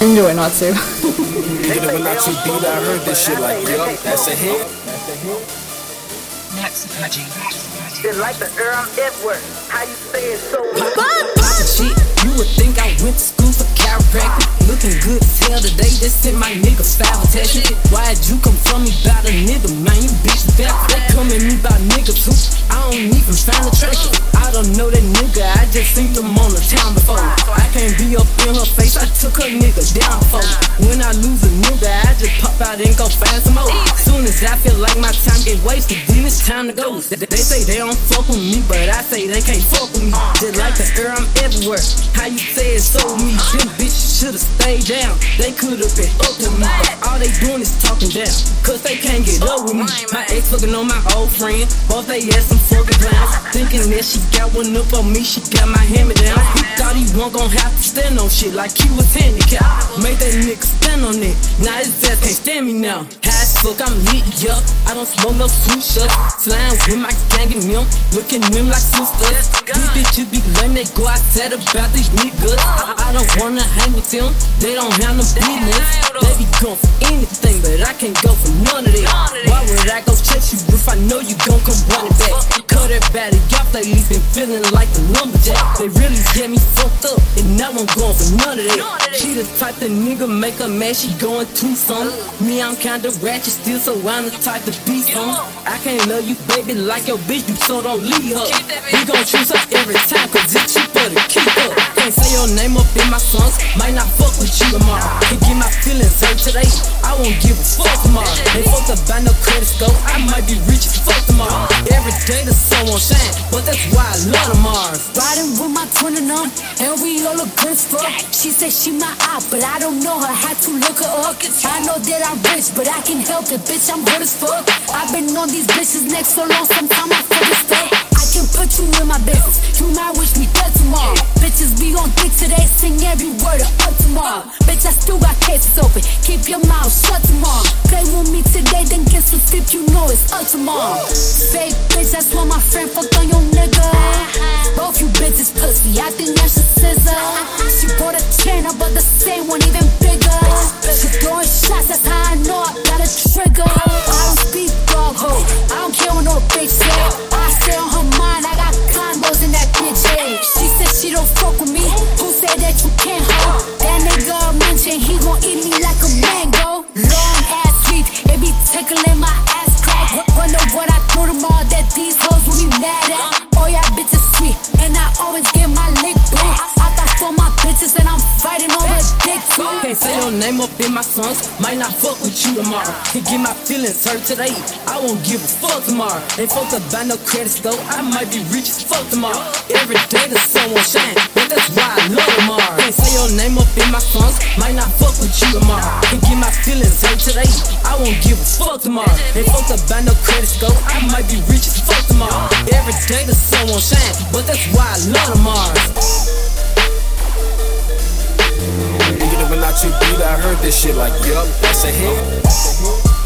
Enjoy not to. Nigga, when I too beat, I heard this shit like, yup, that's a hit. Next, Haji. Just like the Earl Edward. How you say it so Poppin' shit, you would think I went to school for chiropractic. Looking good as hell today, just sent my nigga foul test. Why'd you come from me about a nigga, on the town before. I can't be up in her face, I took her nigga down before. When I lose a nigga, I just pop out and go find some more. Soon as I feel like my time get wasted, then it's time to go. They, say they don't fuck with me, but I say they can't fuck with me. Just like the air, I'm everywhere. How you say it so me? Them bitches should've stayed down. They could've been up with me, but all they doing is down. Cause they can't get up with me. My ex fucking on my old friend. Both they ass some fucking clowns. Thinking that she got one up on me, she got my hand me down. He thought he wasn't gon' have to stand on shit like he was handicapped. Made that nigga stand on it. Now his ass can't stand me now. High as fuck, I'm lit up. I don't smoke no sweet shots. Slime with my gang and them. Looking them like sisters. These bitches be lame, they go outside about these niggas. I, I don't wanna hang with them. They don't have no business. Be going for anything, but I can't go for none of that. Why would I go chase you if I know you gon' come running back? Lately, been feeling like a lumberjack. They really get me fucked up, and now I'm going for none of that. She the type of nigga make a mad, she going through something. Me, I'm kinda ratchet still, so I'm the type to be some. I can't love you, baby, like your bitch, you so don't leave her. We gon' choose her every time, cause it's cheaper to keep up. Can't say your name up in my songs, might not fuck with you tomorrow. Can get my feelings hurt today, I won't give a fuck tomorrow. They fucked up by no credit score, I might be rich as fuck tomorrow. Every day the sun won't shine, but that's why I love Mars. Riding with my twin and them, and we all look good fuck. She said she my eye, but I don't know her. Had to look her up. I know that I'm rich, but I can help it, bitch. I'm good as fuck. I've been on these bitches' necks so long, sometimes I feel this stuff. I can put you in my business. You might wish me dead tomorrow. Bitches be on dick today, sing every word of up tomorrow. Bitch, I still got cases open. Keep your mouth shut tomorrow. Play with flip. You know it's tomorrow. Fake bitch, that's why my friend fucked on your nigga. Both you bitches pussy, I think that's a scissor. She bought a chain, but the same one even bigger. She throwing shots, that's how I know I got a trigger. Name up in my songs, might not fuck with you tomorrow. Can get my feelings hurt today, I won't give a fuck tomorrow. They fucked up no credit score, I might be rich as fuck tomorrow. Every day the sun won't shine, but that's why I love tomorrow. Can't say your name up in my songs, might not fuck with you tomorrow. Can get my feelings hurt today, I won't give a fuck tomorrow. They fucked up no credit score, I might be rich as fuck tomorrow. Every day the sun won't shine, but that's why I love tomorrow. I heard this shit like, yup, that's a hit.